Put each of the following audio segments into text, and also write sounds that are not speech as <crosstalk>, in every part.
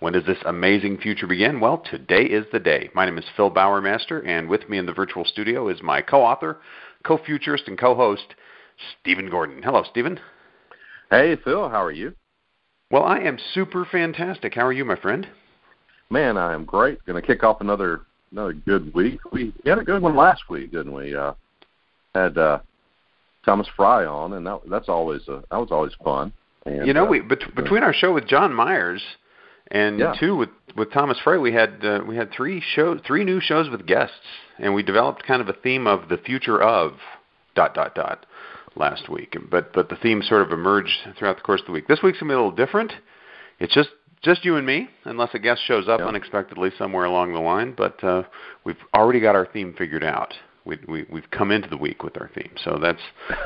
when does this amazing future begin? Well, today is the day. My name is Phil Bowermaster, and with me in the virtual studio is my co author, co futurist, and co host, Stephen Gordon. Hello, Stephen. Hey, Phil, how are you? Well, I am super fantastic. How are you, my friend? Man, I am great. Going to kick off another another good week. We had a good one last week, didn't we? Uh, had uh, Thomas Frey on, and that, that's always a, that was always fun. And, you know, uh, we bet- between our show with John Myers and Yeah. two with with Thomas Frey, we had uh, we had three shows, three new shows with guests, and we developed kind of a theme of the future of dot dot dot last week. But but the theme sort of emerged throughout the course of the week. This week's gonna be a little different. It's just just you and me, unless a guest shows up Yeah. unexpectedly somewhere along the line. But uh, we've already got our theme figured out. We, we we've come into the week with our theme, so that's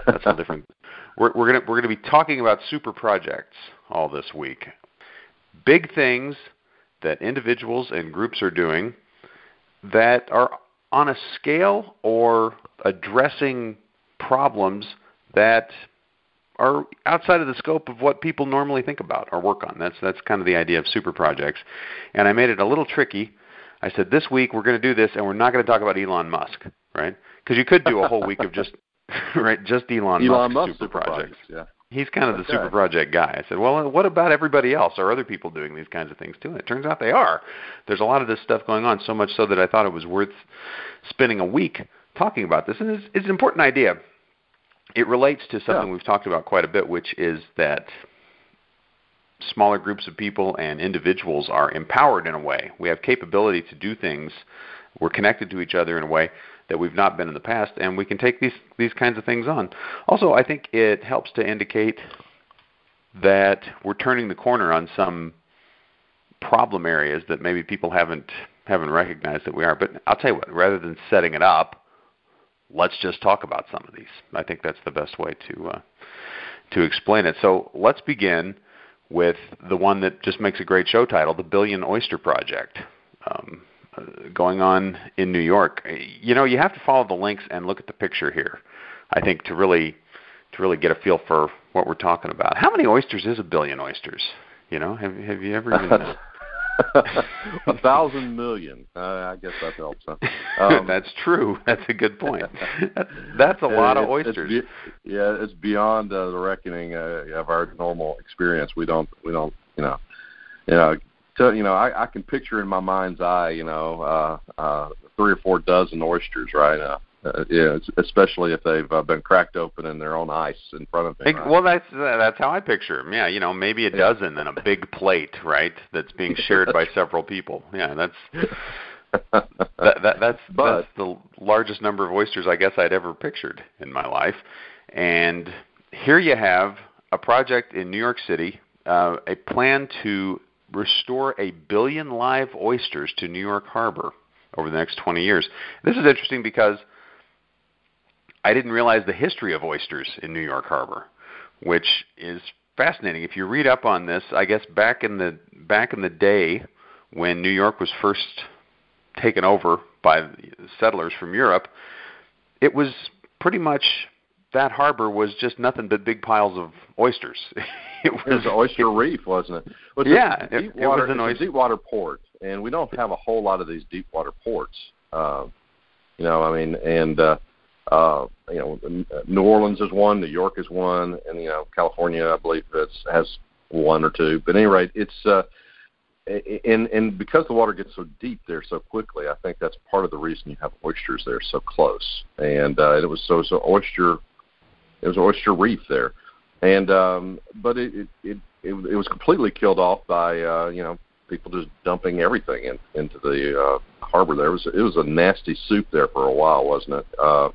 that's a <laughs> different. We're, we're gonna we're gonna be talking about super projects all this week. Big things that individuals and groups are doing that are on a scale or addressing problems that are outside of the scope of what people normally think about or work on. That's that's kind of the idea of super projects. And I made it a little tricky. I said this week we're going to do this and we're not going to talk about Elon Musk, right? Because you could do a whole week of just <laughs> right just Elon, Elon Musk, Musk super projects. Yeah. He's kind of the super project guy. I said, well, what about everybody else? Are other people doing these kinds of things too? And it turns out they are. There's a lot of this stuff going on, so much so that I thought it was worth spending a week talking about this. And it's, it's an important idea. It relates to something Yeah. we've talked about quite a bit, which is that smaller groups of people and individuals are empowered in a way. We have capability to do things. We're connected to each other in a way that we've not been in the past, and we can take these these kinds of things on. Also, I think it helps to indicate that we're turning the corner on some problem areas that maybe people haven't haven't recognized that we are. But I'll tell you what, rather than setting it up, let's just talk about some of these. I think that's the best way to uh, to explain it. So let's begin with the one that just makes a great show title, the Billion Oyster Project. Um, going on in New York. You know, you have to follow the links and look at the picture here. I think to really to really get a feel for what we're talking about. How many oysters is a billion oysters? You know, have have you ever even uh, <laughs> <laughs> a thousand million. Uh, I guess that helps. Huh? <laughs> Um, That's true. That's a good point. That's, that's a lot of it- it's oysters. be- yeah, it's beyond uh, the reckoning uh, of our normal experience. We don't, we don't, you know, you know, to, you know, I, I can picture in my mind's eye, you know, uh, uh, three or four dozen oysters, right? Uh, uh, yeah, especially if they've uh, been cracked open and they're on ice in front of me. Right? Well, that's that's how I picture them. Yeah, you know, maybe a dozen and a big plate, right? That's being shared by several people. Yeah, that's <laughs> that, that that's But- that's the largest number of oysters I guess I'd ever pictured in my life. And here you have a project in New York City, uh, a plan to restore a billion live oysters to New York Harbor over the next 20 years. This is interesting because I didn't realize the history of oysters in New York Harbor, which is fascinating. If you read up on this, I guess back in the back in the day when New York was first taken over by settlers from Europe, it was pretty much that harbor was just nothing but big piles of oysters. <laughs> it was, It was an oyster reef, wasn't it? Well, Yeah, it- deep it water, was an oyster- deep water port, and we don't have a whole lot of these deep water ports. Uh, you know, I mean, and uh, uh, you know, New Orleans is one, New York is one, and you know, California, I believe, it's, has one or two. But at any rate, it's uh, and and because the water gets so deep there so quickly, I think that's part of the reason you have oysters there so close. And uh, it was so so oyster, it was an oyster reef there, and um, but it it, it it it was completely killed off by uh, you know people just dumping everything in, into the uh, harbor. There it was it was a nasty soup there for a while, wasn't it? Uh,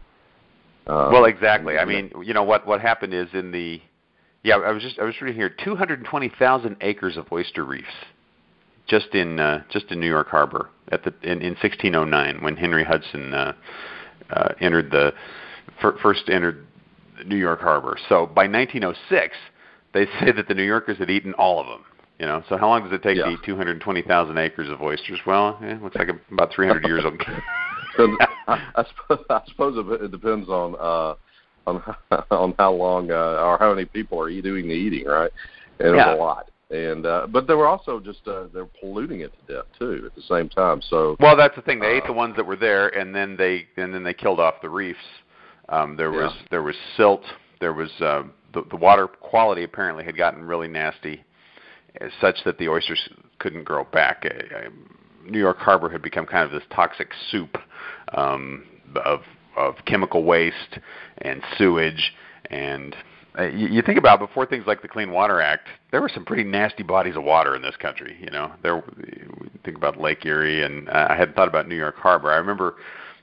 uh, well, exactly. I mean, you know what what happened is in the yeah, I was just I was reading here 220,000 acres of oyster reefs just in uh, just in New York Harbor at the in, in 1609 when Henry Hudson uh, uh, entered the fir- first entered New York Harbor. So by 1906, they <laughs> say that the New Yorkers had eaten all of them. You know, so how long does it take Yeah. to eat 220,000 acres of oysters? Well, it looks like about 300 years old. <laughs> <laughs> So I, I suppose, I suppose it- it depends on uh, on on how long uh, or how many people are doing the eating, right? And it Yeah. was a lot. And uh, but they were also just uh, they're polluting it to death too at the same time. So Well, that's the thing. They ate Uh, the ones that were there, and then they and then they killed off the reefs. Um, there was there was silt. There was uh, the, the water quality apparently had gotten really nasty, as such that the oysters couldn't grow back. Uh, uh, New York Harbor had become kind of this toxic soup um, of of chemical waste and sewage and uh, you, you think about before things like the Clean Water Act, there were some pretty nasty bodies of water in this country. You know, there. we Think about Lake Erie, and uh, I hadn't thought about New York Harbor. I remember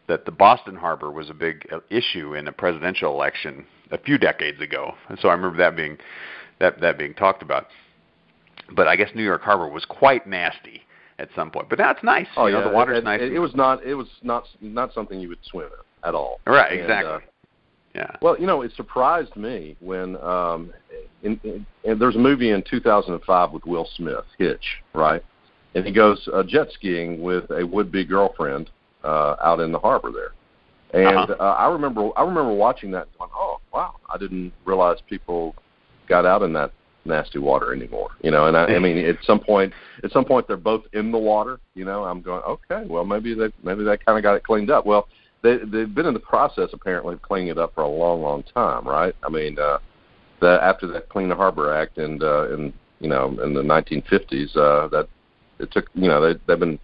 that the Boston Harbor was a big uh, issue in a presidential election a few decades ago, and so I remember that being that that being talked about. But I guess New York Harbor was quite nasty at some point. But now it's nice. oh you yeah, know, the water's it, nice. It, it was not it was not not something you would swim in at all. right, And, exactly. uh, yeah. Well, you know, it surprised me when um, in, in, and there's a movie in 2005 with Will Smith, Hitch, right? And he goes uh, jet skiing with a would-be girlfriend uh, out in the harbor there. And Uh-huh. uh, I remember, I remember watching that, and going, "Oh, wow! I didn't realize people got out in that nasty water anymore." You know, and I, I mean, at some point, at some point, they're both in the water. You know, I'm going, "Okay, well, maybe they, maybe they kind of got it cleaned up." Well, they they've been in the process apparently of cleaning it up for a long, long time, right? I mean, uh, that after that Clean the Harbor Act and uh, in you know in the 1950s, uh, that it took you know they they've been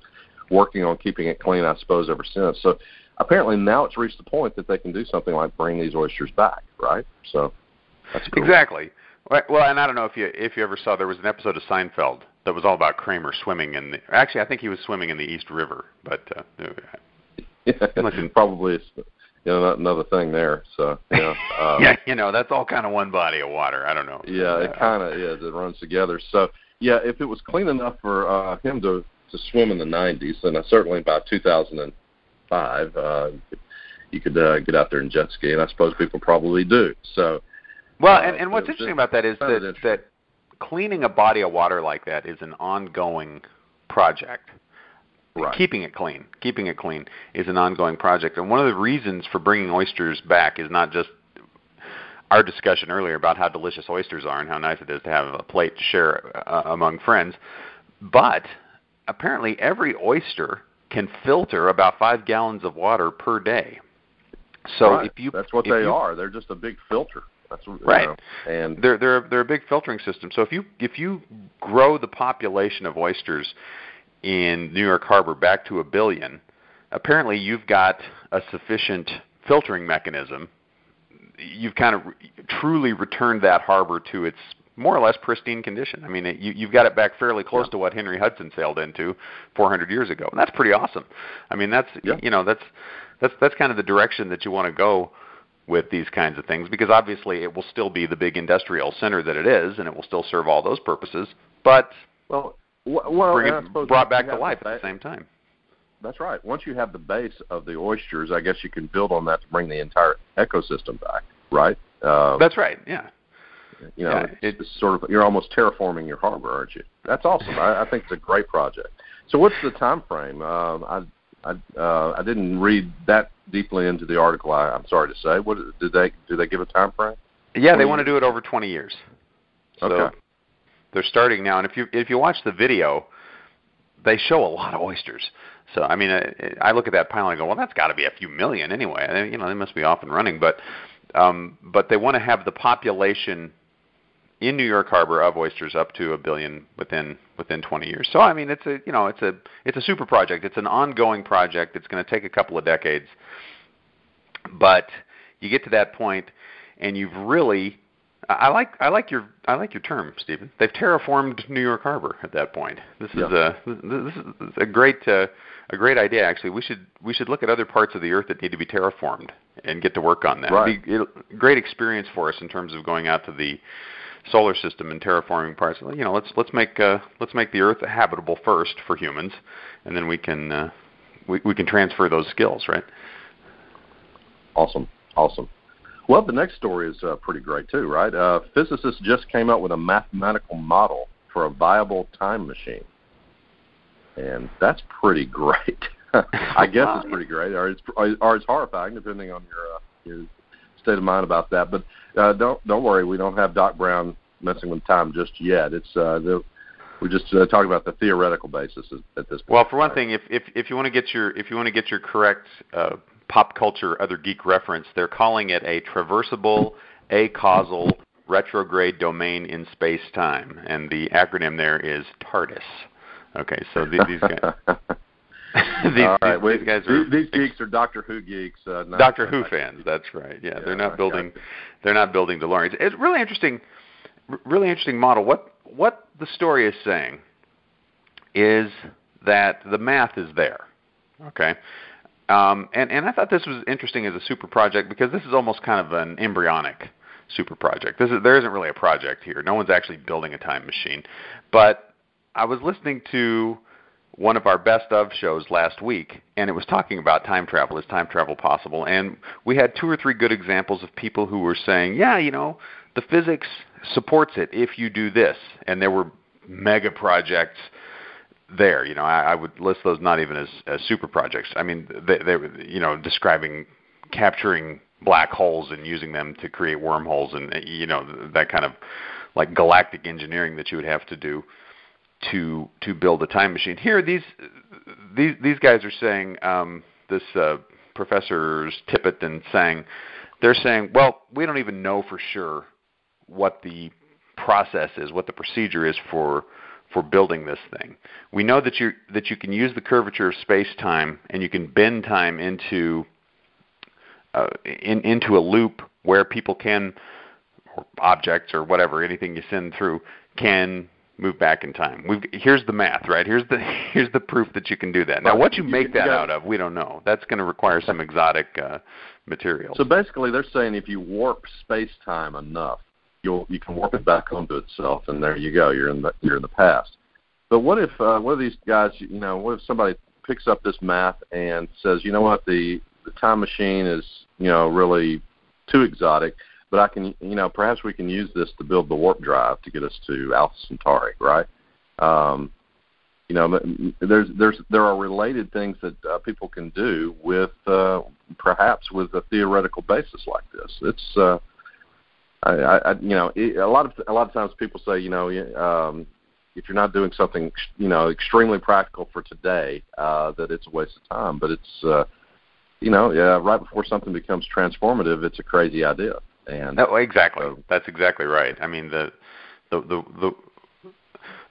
working on keeping it clean, I suppose, ever since. So apparently now it's reached the point that they can do something like bring these oysters back, right? So that's cool. Exactly. Well, and I don't know if you if you ever saw there was an episode of Seinfeld that was all about Kramer swimming in the. Actually, I think he was swimming in the East River, but uh, Listen. <laughs> Probably it's you know another thing there. So yeah, <laughs> um, yeah, you know that's all kind of one body of water. I don't know. Yeah, it kind of is. it runs together. So yeah, if it was clean enough for uh, him to to swim in the 90s, and uh, certainly by 2005, uh, you could, uh, get out there and jet ski, and I suppose people probably do. So Well, Uh, and, and what's interesting just about that is that that cleaning a body of water like that is an ongoing project. right, Keeping it clean, keeping it clean is an ongoing project. And one of the reasons for bringing oysters back is not just our discussion earlier about how delicious oysters are and how nice it is to have a plate to share uh, among friends, but apparently every oyster can filter about five gallons of water per day. So right. if you that's what they you- are. They're just a big filter. That's Right. know, and they're they're they're a big filtering system. So if you if you grow the population of oysters in New York Harbor back to a billion, apparently you've got a sufficient filtering mechanism. You've kind of truly returned that harbor to its more or less pristine condition. I mean, it, you, you've got it back fairly close Yeah. to what Henry Hudson sailed into 400 years ago, and that's pretty awesome. I mean, that's Yeah. you know that's that's that's kind of the direction that you want to go with these kinds of things because obviously it will still be the big industrial center that it is and it will still serve all those purposes but well, wh- well, bring it brought back to life the at the same time That's right. Once you have the base of the oysters, I guess you can build on that to bring the entire ecosystem back, right? Uh, that's right yeah you know, yeah, it's, sort of you're almost terraforming your harbor, aren't you? That's awesome. I, I think it's a great project. So, what's the time frame? Um, I I uh, I didn't read that deeply into the article. I, I'm sorry to say. What did they do? they give a time frame? yeah they want to do it over 20 years so Okay. they're starting now and if you if you watch the video they show a lot of oysters so i mean i, I look at that pile and I go well that's got to be a few million anyway you know they must be off and running but um but they want to have the population in New York Harbor of oysters up to a billion within within 20 years. So I mean, it's a you know it's a it's a super project. It's an ongoing project. It's going to take a couple of decades, but you get to that point, and you've really I like I like your I like your term, Stephen. They've terraformed New York Harbor at that point. This is Yeah. a this is a great uh, a great idea. Actually, we should we should look at other parts of the earth that need to be terraformed and get to work on that. Right. It'd be a great experience for us in terms of going out to the solar system and terraforming parts. You know, let's let's make uh, let's make the Earth habitable first for humans, and then we can uh, we we can transfer those skills, right? Awesome, awesome. Well, the next story is uh, pretty great too, right? Uh, physicists just came up with a mathematical model for a viable time machine, and that's pretty great. <laughs> I guess it's pretty great, or it's or it's horrifying, depending on your uh, your state of mind about that. But uh, don't don't worry, we don't have Doc Brown messing with time just yet. It's uh, the, we're just uh, talking about the theoretical basis at this point. Well, for one thing, if if if you want to get your if you want to get your correct uh, pop culture other geek reference, they're calling it a traversable acausal retrograde domain in space time, and the acronym there is TARDIS. Okay, so these guys. <laughs> <laughs> these, All right. these, these guys are these, geeks are Doctor Who geeks. Uh, Doctor Who fans. That's right. Yeah, yeah they're not building. They're not building DeLoreans. It's really interesting. Really interesting model. What what the story is saying is that the math is there. Okay. Um, and and I thought this was interesting as a super project because this is almost kind of an embryonic super project. This is there isn't really a project here. No one's actually building a time machine. But I was listening to one of our best of shows last week, and it was talking about time travel. Is time travel possible? And we had two or three good examples of people who were saying, yeah, you know, the physics supports it if you do this. And there were mega projects there. You know, I, I would list those not even as, as super projects. I mean, they, they were, you know, describing capturing black holes and using them to create wormholes and you know that kind of like galactic engineering that you would have to do to to build a time machine. Here, these these these guys are saying um, this uh, professors Tippett and Tsang, they're saying, well, we don't even know for sure what the process is, what the procedure is for for building this thing. We know that you that you can use the curvature of space time and you can bend time into uh, in, into a loop where people can or objects or whatever anything you send through can move back in time. We've, here's the math, right? Here's the <laughs> here's the proof that you can do that. Now, what you make that out of, we don't know. That's going to require some exotic uh, materials. So basically, they're saying if you warp space time enough, you'll you can warp it back onto itself, and there you go. You're in the you're in the past. But what if uh, one of these guys, you know, what if somebody picks up this math and says, you know what, the the time machine is you know really too exotic but I can, you know, perhaps we can use this to build the warp drive to get us to Alpha Centauri, right? Um, you know, there's there's there are related things that uh, people can do with uh, perhaps with a theoretical basis like this. It's uh, I, I you know it, a lot of a lot of times people say you know um, if you're not doing something you know extremely practical for today uh, that it's a waste of time. But it's uh, you know yeah right before something becomes transformative, it's a crazy idea. And oh, exactly. So, That's exactly right. I mean, the, the the the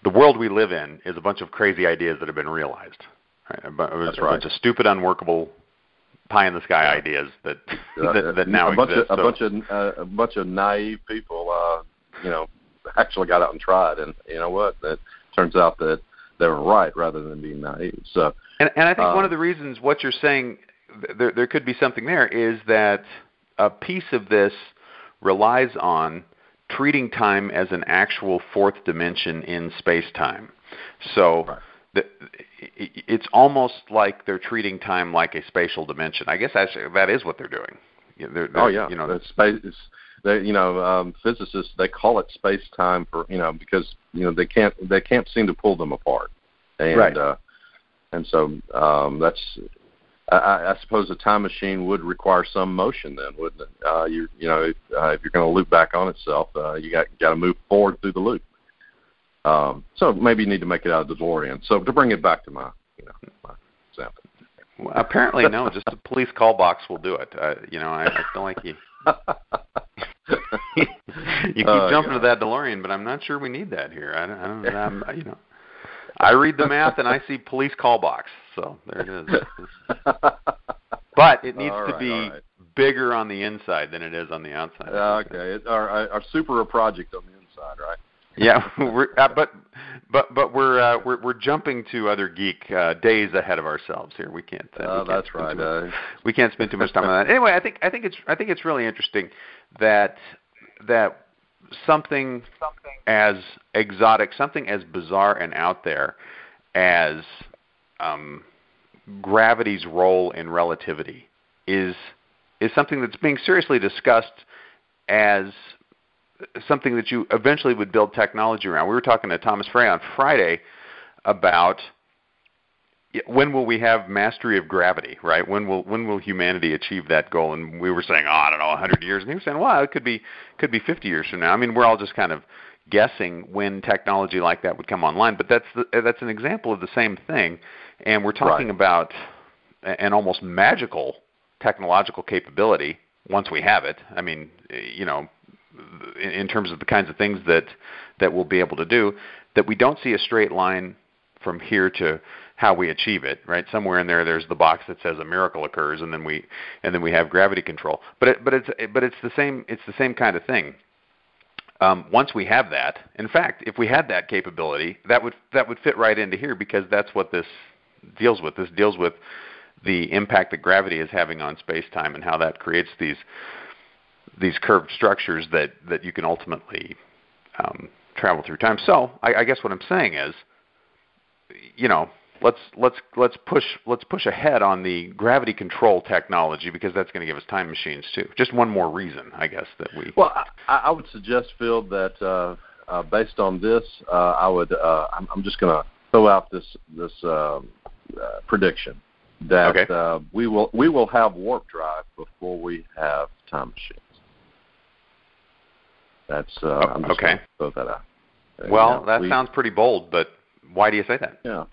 the world we live in is a bunch of crazy ideas that have been realized. Right? A, That's a right. bunch of stupid, unworkable, pie in the sky yeah. ideas that, that that now a bunch exist. Of, a bunch of uh, a bunch of naive people, uh, you know, actually got out and tried, and you know what? It turns out that they were right rather than being naive. So, and and I think um, one of the reasons what you're saying there there could be something there is that a piece of this relies on treating time as an actual fourth dimension in space time. So right. the, it's almost like they're treating time like a spatial dimension. I guess actually that is what they're doing. They're, they're, oh yeah, you know, the space. They, you know, um, physicists they call it space time for you know because you know they can't they can't seem to pull them apart, and right. uh, and so um, that's I, I suppose a time machine would require some motion, then, wouldn't it? Uh, you you know, if, uh, if you're going to loop back on itself, uh, you got got to move forward through the loop. Um, so maybe you need to make it out of the DeLorean. So to bring it back to my you know my example. Well, apparently, no. Just a police call box will do it. Uh, you know, I, I feel like you. <laughs> <laughs> you keep uh, jumping yeah. to that DeLorean, but I'm not sure we need that here. I don't, I don't <laughs> I'm, you know. I read the math and I see police call box. So there it is. <laughs> but it needs right, to be right. bigger on the inside than it is on the outside. okay, it, our, our super project on the inside, right? yeah, <laughs> we're, uh, but but but we're uh, we're we're jumping to other geek uh, days ahead of ourselves here. We can't. Uh, oh, we can't that's right. Much, uh, we can't spend too much time on that. Anyway, I think I think it's I think it's really interesting that that something, as exotic, something as bizarre and out there as um, gravity's role in relativity is is something that's being seriously discussed as something that you eventually would build technology around. We were talking to Thomas Frey on Friday about when will we have mastery of gravity, right? When will when will humanity achieve that goal? And we were saying, oh, I don't know, 100 years. And he was saying, well, it could be could be 50 years from now. I mean, we're all just kind of guessing when technology like that would come online, but that's the, that's an example of the same thing. And we're talking right. about an almost magical technological capability once we have it. I mean, you know, in, in terms of the kinds of things that that we'll be able to do, that we don't see a straight line from here to how we achieve it, right? Somewhere in there, there's the box that says a miracle occurs, and then we and then we have gravity control. But it, but it's but it's the same it's the same kind of thing. Um, once we have that, in fact, if we had that capability, that would that would fit right into here because that's what this deals with. This deals with the impact that gravity is having on space-time and how that creates these these curved structures that that you can ultimately um, travel through time. So I, I guess what I'm saying is, you know, let's let's let's push let's push ahead on the gravity control technology because that's going to give us time machines too. Just one more reason, I guess, that we. Well, I, I would suggest, Phil, that uh, uh, based on this, uh, I would uh, I'm, I'm just going to throw out this this um, uh, prediction that okay. uh, we will we will have warp drive before we have time machines. That's uh, oh, I'm just okay. Throw that out. Well, yeah, that we, sounds pretty bold, but why do you say that? Yeah.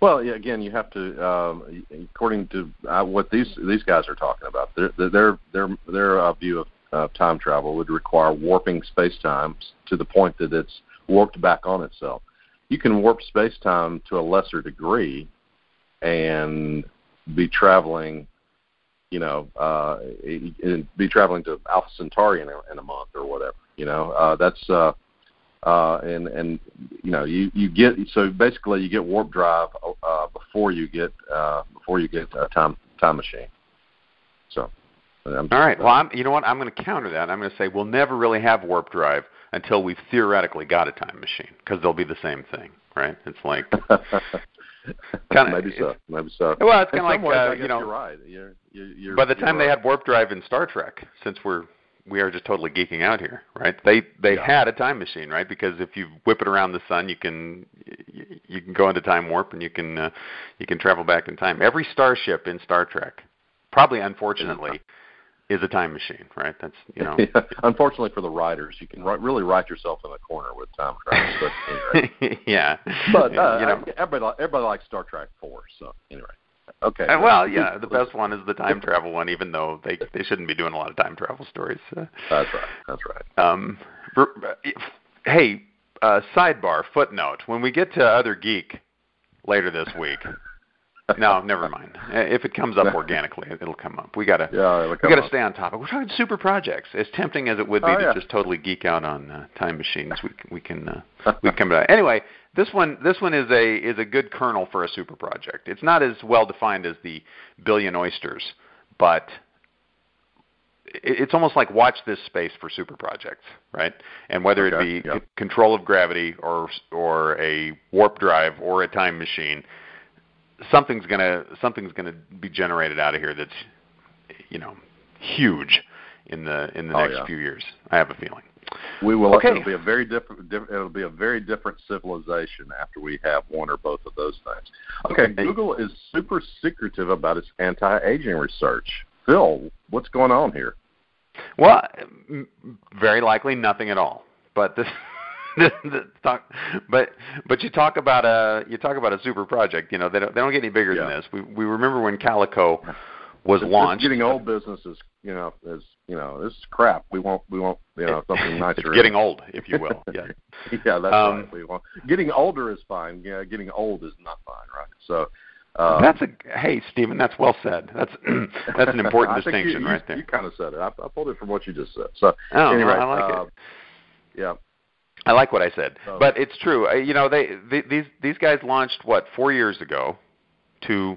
Well, yeah, again, you have to, um, according to uh, what these these guys are talking about, their their their their uh, view of uh, time travel would require warping space-time to the point that it's warped back on itself. You can warp space-time to a lesser degree, and be traveling, you know, uh, be traveling to Alpha Centauri in a, in a month or whatever. You know, uh, that's uh, uh, and and you know you you get so basically you get warp drive uh, before you get uh, before you get a time time machine. So. All right. Well, I'm, you know what? I'm going to counter that. I'm going to say we'll never really have warp drive until we've theoretically got a time machine because they'll be the same thing, right? It's like <laughs> kind of maybe so, maybe so. Well, it's kind of like ways, uh, you know. You're right. You're, you're, you're, by the time right. they had warp drive in Star Trek, since we're we are just totally geeking out here, right? They they yeah. had a time machine, right? Because if you whip it around the sun, you can you can go into time warp and you can uh, you can travel back in time. Every starship in Star Trek, probably unfortunately, is a time machine, right? That's you know. <laughs> yeah. Unfortunately for the writers, you can ri- really write yourself in a corner with time travel. But anyway. <laughs> yeah. But uh, you know, everybody everybody likes Star Trek Four, so anyway. Okay. Uh, well, yeah, the best one is the time travel one, even though they they shouldn't be doing a lot of time travel stories. That's right. That's right. Um, hey, uh, sidebar footnote: when we get to other geek later this week. No, never mind. If it comes up <laughs> organically, it'll come up. We gotta, yeah, we gotta stay on topic. We're talking super projects. As tempting as it would be oh, to yeah. just totally geek out on uh, time machines, we we can uh, <laughs> we can come back. Anyway, this one this one is a is a good kernel for a super project. It's not as well defined as the billion oysters, but it's almost like watch this space for super projects, right? And whether okay, it be control of gravity or or a warp drive or a time machine, something's gonna something's gonna be generated out of here that's you know huge in the in the oh, next yeah. few years. I have a feeling. We will. Okay. It'll be a very different. Diff, it'll be a very different civilization after we have one or both of those things. Okay. Google is super secretive about its anti-aging research. Phil, what's going on here? Well, very likely nothing at all. But this. <laughs> the, <laughs> the talk, but but you talk about a you talk about a super project. You know they don't they don't get any bigger yeah. than this. We we remember when Calico was it's, launched. It's getting old business is you know is you know this is crap. We want we want you know something <laughs> nicer. it's getting old, if you will. Yeah, <laughs> yeah, that's um, right. We want getting older is fine. Yeah, getting old is not fine, right? So. Um, that's a hey, Stephen. That's well said. That's <clears throat> that's an important distinction you, right there. You kind of said it. I, I pulled it from what you just said. So oh, anyway, I like uh, it. Yeah. I like what I said, Oh. but it's true. You know, they, they these these guys launched what four years ago, to,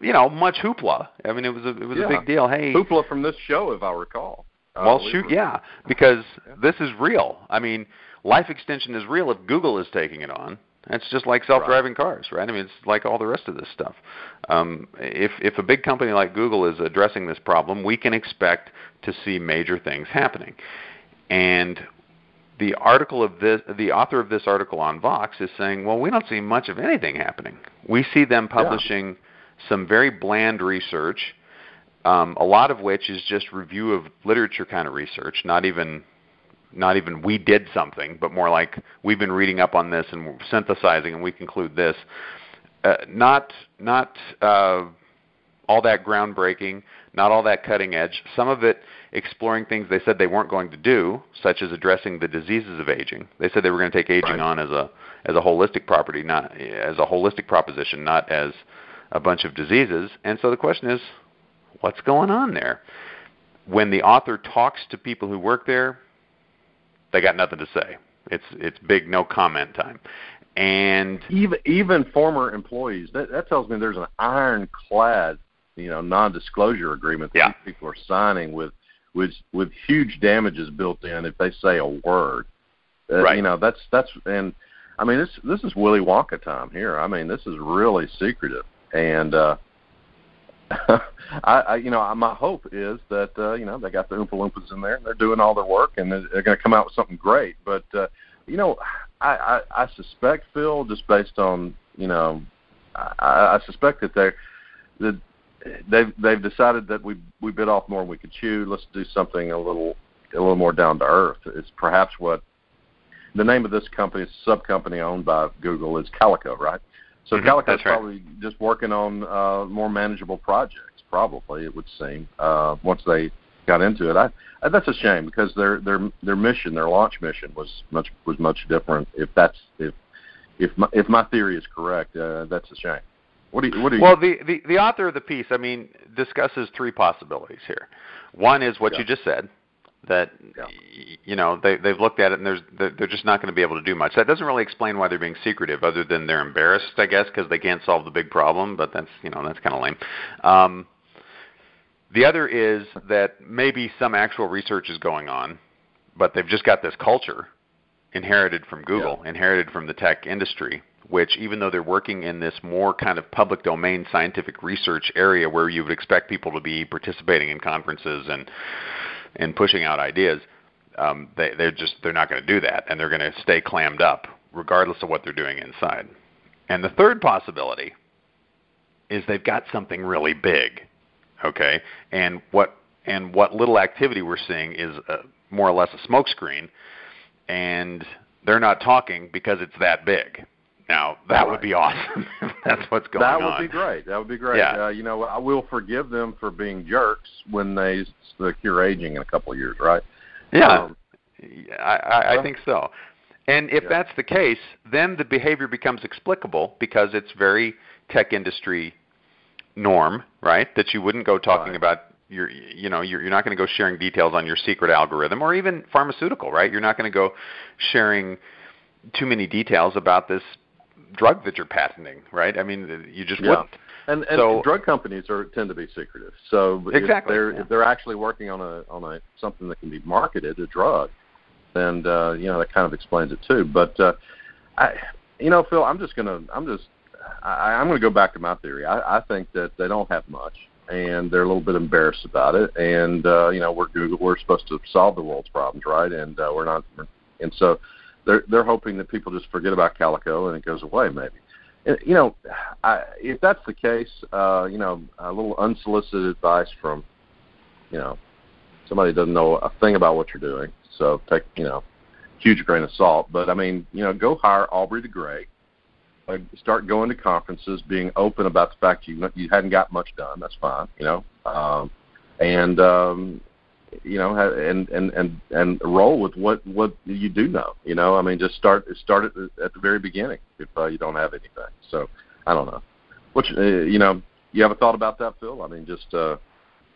you know, much hoopla. I mean, it was a it was Yeah. a big deal. Hey, Hoopla from this show, if I recall. well, shoot, yeah, because yeah. this is real. I mean, life extension is real if Google is taking it on. It's just like self-driving right. cars, right? I mean, it's like all the rest of this stuff. Um, if if a big company like Google is addressing this problem, we can expect to see major things happening. And the article of this, the author of this article on Vox is saying, well, we don't see much of anything happening. We see them publishing yeah. some very bland research, um, a lot of which is just review of literature kind of research, not even not even we did something, but more like we've been reading up on this and we're synthesizing and we conclude this. Uh, not not uh, all that groundbreaking, not all that cutting edge. Some of it exploring things they said they weren't going to do, such as addressing the diseases of aging. They said they were going to take aging right. on as a as a holistic property, not as a holistic proposition, not as a bunch of diseases. And so the question is, what's going on there? When the author talks to people who work there, they got nothing to say. It's it's big no comment time. And even even former employees, that that tells me there's an ironclad, you know, non-disclosure agreement that yeah. people are signing with with with huge damages built in if they say a word. Uh, right. You know, that's that's and I mean this this is Willy Wonka time here. I mean this is really secretive and uh <laughs> I, I you know my hope is that uh, you know they got the Oompa Loompas in there and they're doing all their work and they're, they're going to come out with something great. But uh, you know I, I I suspect Phil just based on you know I, I suspect that they're that they've they've decided that we we bit off more than we could chew. Let's do something a little a little more down to earth. It's perhaps what the name of this company, a sub company owned by Google, is Calico, right? So mm-hmm, Calico's right. probably just working on uh, more manageable projects. Probably it would seem uh, once they got into it. I, I that's a shame because their their their mission, their launch mission was much was much different. If that's if if my, if my theory is correct, uh, that's a shame. What do you, what do you well, the, the the author of the piece, I mean, discusses three possibilities here. One is what yeah. you just said, that yeah. you know they they've looked at it and there's they're just not going to be able to do much. That doesn't really explain why they're being secretive, other than they're embarrassed, I guess, because they can't solve the big problem. But that's you know that's kind of lame. Um, the other is that maybe some actual research is going on, but they've just got this culture inherited from Google, yeah. inherited from the tech industry, which even though they're working in this more kind of public domain scientific research area where you would expect people to be participating in conferences and and pushing out ideas, um, they, they're just they're not going to do that, and they're going to stay clammed up regardless of what they're doing inside. And the third possibility is they've got something really big, okay? And what and what little activity we're seeing is a, more or less a smokescreen, and they're not talking because it's that big. Now that right. would be awesome. <laughs> That's what's going that on. That would be great. That would be great. Yeah. Uh, you know, I will forgive them for being jerks when they cure aging in a couple of years, right? Yeah, um, I, I, I think so. And if yeah. that's the case, then the behavior becomes explicable because it's very tech industry norm, right? That you wouldn't go talking right. about your, you know, you're, you're not going to go sharing details on your secret algorithm or even pharmaceutical, right? You're not going to go sharing too many details about this drug that you're patenting, right? I mean, you just yeah. wouldn't. And, and so, drug companies are tend to be secretive. So exactly, if they're yeah. if they're actually working on a on a something that can be marketed, a drug, and uh, you know that kind of explains it too. But uh, I, you know, Phil, I'm just gonna I'm just I, I'm gonna go back to my theory. I, I think that they don't have much, and they're a little bit embarrassed about it. And uh, you know, we're Google. We're supposed to solve the world's problems, right? And uh, we're not. And so they're they're hoping that people just forget about Calico and it goes away, maybe you know, I, if that's the case, uh, you know, a little unsolicited advice from, you know, somebody doesn't know a thing about what you're doing. So take, you know, huge grain of salt. But I mean, you know, go hire Aubrey de Grey. Uh, start going to conferences, being open about the fact you you hadn't got much done. That's fine, you know. Um, and um, you know, and and and and roll with what what you do know. You know, I mean, just start start at the, at the very beginning if uh, you don't have anything. So I don't know. Which uh, you know, you have a thought about that, Phil? I mean, just. uh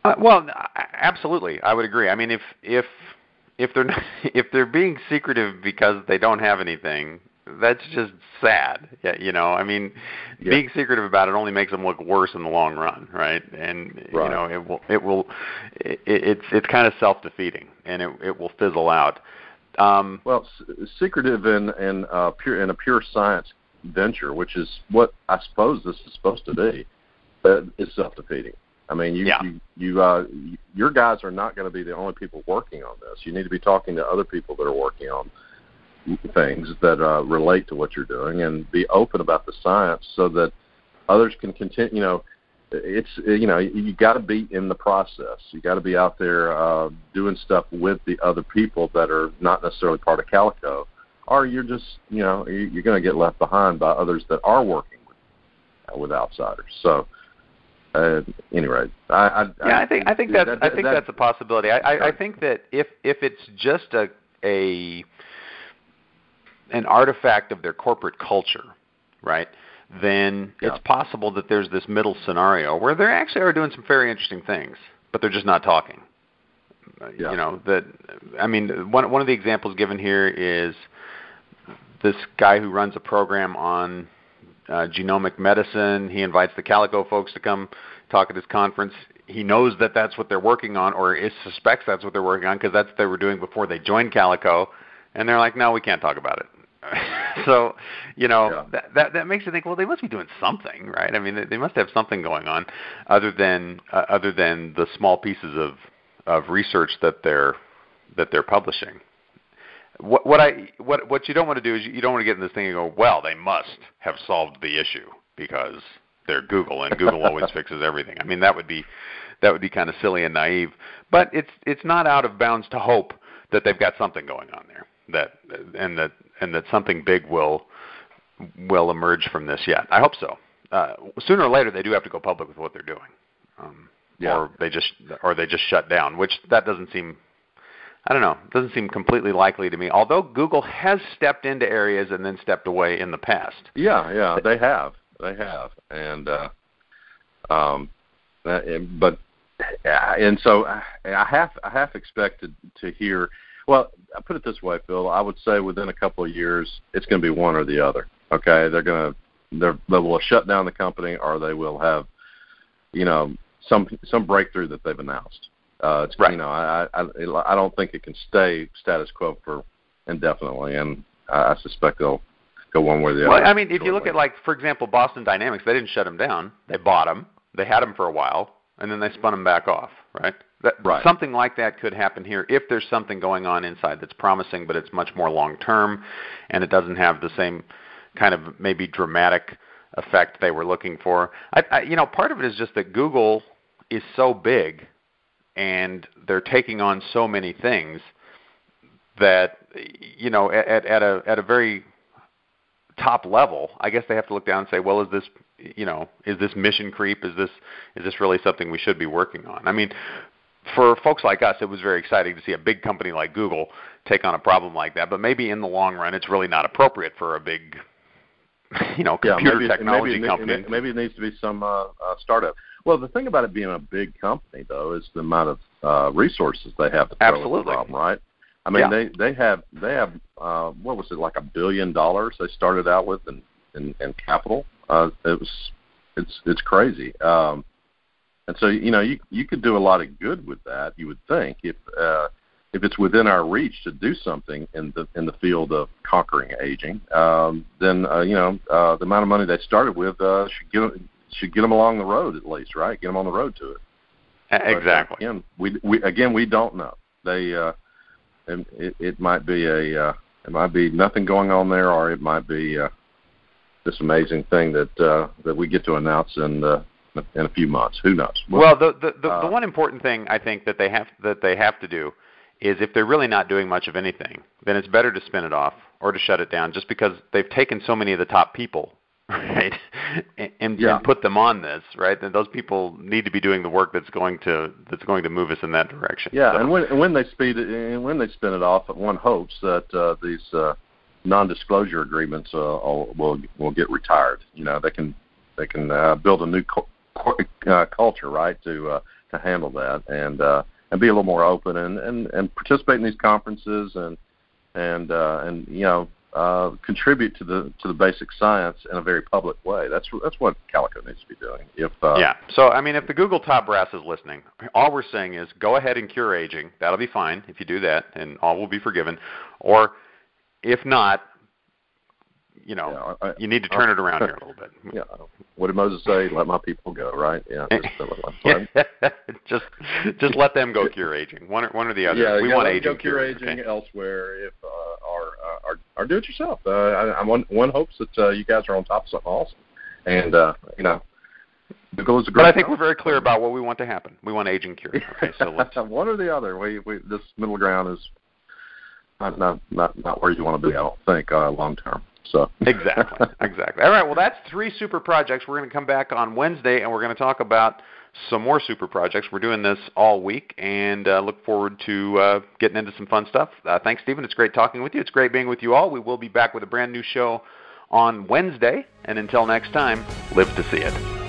uh, well, absolutely, I would agree. I mean, if if if they're not, <laughs> if they're being secretive because they don't have anything, that's just sad. Yeah, you know, I mean, yeah. being secretive about it only makes them look worse in the long run, right? And right. you know, it will it will it, it's it's kind of self defeating, and it it will fizzle out. Um, well, secretive in in uh, pure in a pure science venture, which is what I suppose this is supposed to be, uh, is self defeating. I mean, you yeah. you, you uh, your guys are not going to be the only people working on this. You need to be talking to other people that are working on things that uh, relate to what you're doing, and be open about the science so that others can continue. You know, it's you know you got to be in the process. You got to be out there uh, doing stuff with the other people that are not necessarily part of Calico, or you're just you know you're going to get left behind by others that are working with, uh, with outsiders. So uh, anyway, I, I, yeah, I think I think that's that, I think that, that's a possibility. I, I, I think that if if it's just a a an artifact of their corporate culture, right? Then yeah. it's possible that there's this middle scenario where they actually are doing some very interesting things, but they're just not talking. Yeah. You know that. I mean, one one of the examples given here is this guy who runs a program on uh, genomic medicine. He invites the Calico folks to come talk at his conference. He knows that that's what they're working on, or is suspects that's what they're working on because that's what they were doing before they joined Calico. And they're like, no, we can't talk about it. <laughs> so, you know, yeah. that, that that makes you think, well, they must be doing something, right? I mean, they, they must have something going on other than uh, other than the small pieces of of research that they're that they're publishing what what I what what you don't want to do is you don't want to get in this thing and go, well, they must have solved the issue because they're Google and Google always <laughs> fixes everything. I mean, that would be that would be kind of silly and naive. But it's it's not out of bounds to hope that they've got something going on there that and that and that something big will will emerge from this yet. I hope so. Uh, sooner or later, they do have to go public with what they're doing, um, yeah. or they just or they just shut down, which that doesn't seem I don't know. It doesn't seem completely likely to me. Although Google has stepped into areas and then stepped away in the past. Yeah, yeah, they have. They have. And uh um uh, but and so I half I half expected to hear well, I put it this way, Phil, I would say within a couple of years it's going to be one or the other. Okay? They're going to they're, they will shut down the company or they will have you know some some breakthrough that they've announced. Uh, it's, right. You know, I, I I don't think it can stay status quo for indefinitely, and I, I suspect they'll go one way or the well, other. I mean, if you look at like, for example, Boston Dynamics, they didn't shut them down. They bought them. They had them for a while, and then they spun them back off. Right. That, right. Something like that could happen here if there's something going on inside that's promising, but it's much more long term, and it doesn't have the same kind of maybe dramatic effect they were looking for. I, I, you know, part of it is just that Google is so big and they're taking on so many things that you know at at a at a very top level i guess they have to look down and say well is this you know is this mission creep is this is this really something we should be working on i mean for folks like us it was very exciting to see a big company like google take on a problem like that but maybe in the long run it's really not appropriate for a big <laughs> you know computer yeah, maybe, technology maybe, company maybe, maybe it needs to be some uh, uh, startup well, the thing about it being a big company, though, is the amount of uh, resources they have to throw Absolutely. at the problem, right? I mean, Yeah. they they have they have uh, what was it like a billion dollars they started out with in in, in capital. Uh, it was it's it's crazy. Um, and so you know you you could do a lot of good with that. You would think if uh, if it's within our reach to do something in the in the field of conquering aging, um, then uh, you know uh, the amount of money they started with uh, should get should get them along the road at least, right? Get them on the road to it. But, uh, exactly again, we we again we don't know. They uh, it, it might be a uh, it might be nothing going on there, or it might be uh, this amazing thing that uh, that we get to announce in uh, in a few months. Who knows? Well, the the the, uh, the one important thing I think that they have that they have to do is if they're really not doing much of anything, then it's better to spin it off or to shut it down, just because they've taken so many of the top people, <laughs> right, and, and, Yeah. and put them on this, right. And those people need to be doing the work that's going to that's going to move us in that direction. Yeah, So- and when and when they speed it, and when they spin it off, one hopes that uh, these uh, non-disclosure agreements uh, will will will get retired. You know, they can they can uh, build a new cu- uh, culture, right, to uh, to handle that and uh, and be a little more open and, and and participate in these conferences and and uh, and you know uh, contribute to the to the basic science in a very public way. That's that's what Calico needs to be doing. If uh, yeah, so I mean, if the Google top brass is listening, all we're saying is go ahead and cure aging. That'll be fine if you do that, and all will be forgiven. Or if not, you know, yeah, I, you need to turn I, it around here a little bit. <laughs> Yeah. What did Moses say? Let my people go, right? Yeah. Just, <laughs> just, just let them go cure aging. One or one or the other. Yeah, we yeah, want aging go cure aging okay. elsewhere. If uh, our, uh, our our do it yourself. Uh, I, I one one hopes that uh, you guys are on top of something awesome, and uh, you know. Google is a great but I think we're very clear about what we want to happen. We want aging cure. Okay, <laughs> so let's one or the other. We, we this middle ground is not not not, not where you want to be. I don't think uh, long term. So exactly, exactly. All right. Well, that's three super projects. We're going to come back on Wednesday, and we're going to talk about some more super projects. We're doing this all week, and uh, look forward to uh, getting into some fun stuff. Uh, thanks, Stephen. It's great talking with you. It's great being with you all. We will be back with a brand new show on Wednesday, and until next time, live to see it.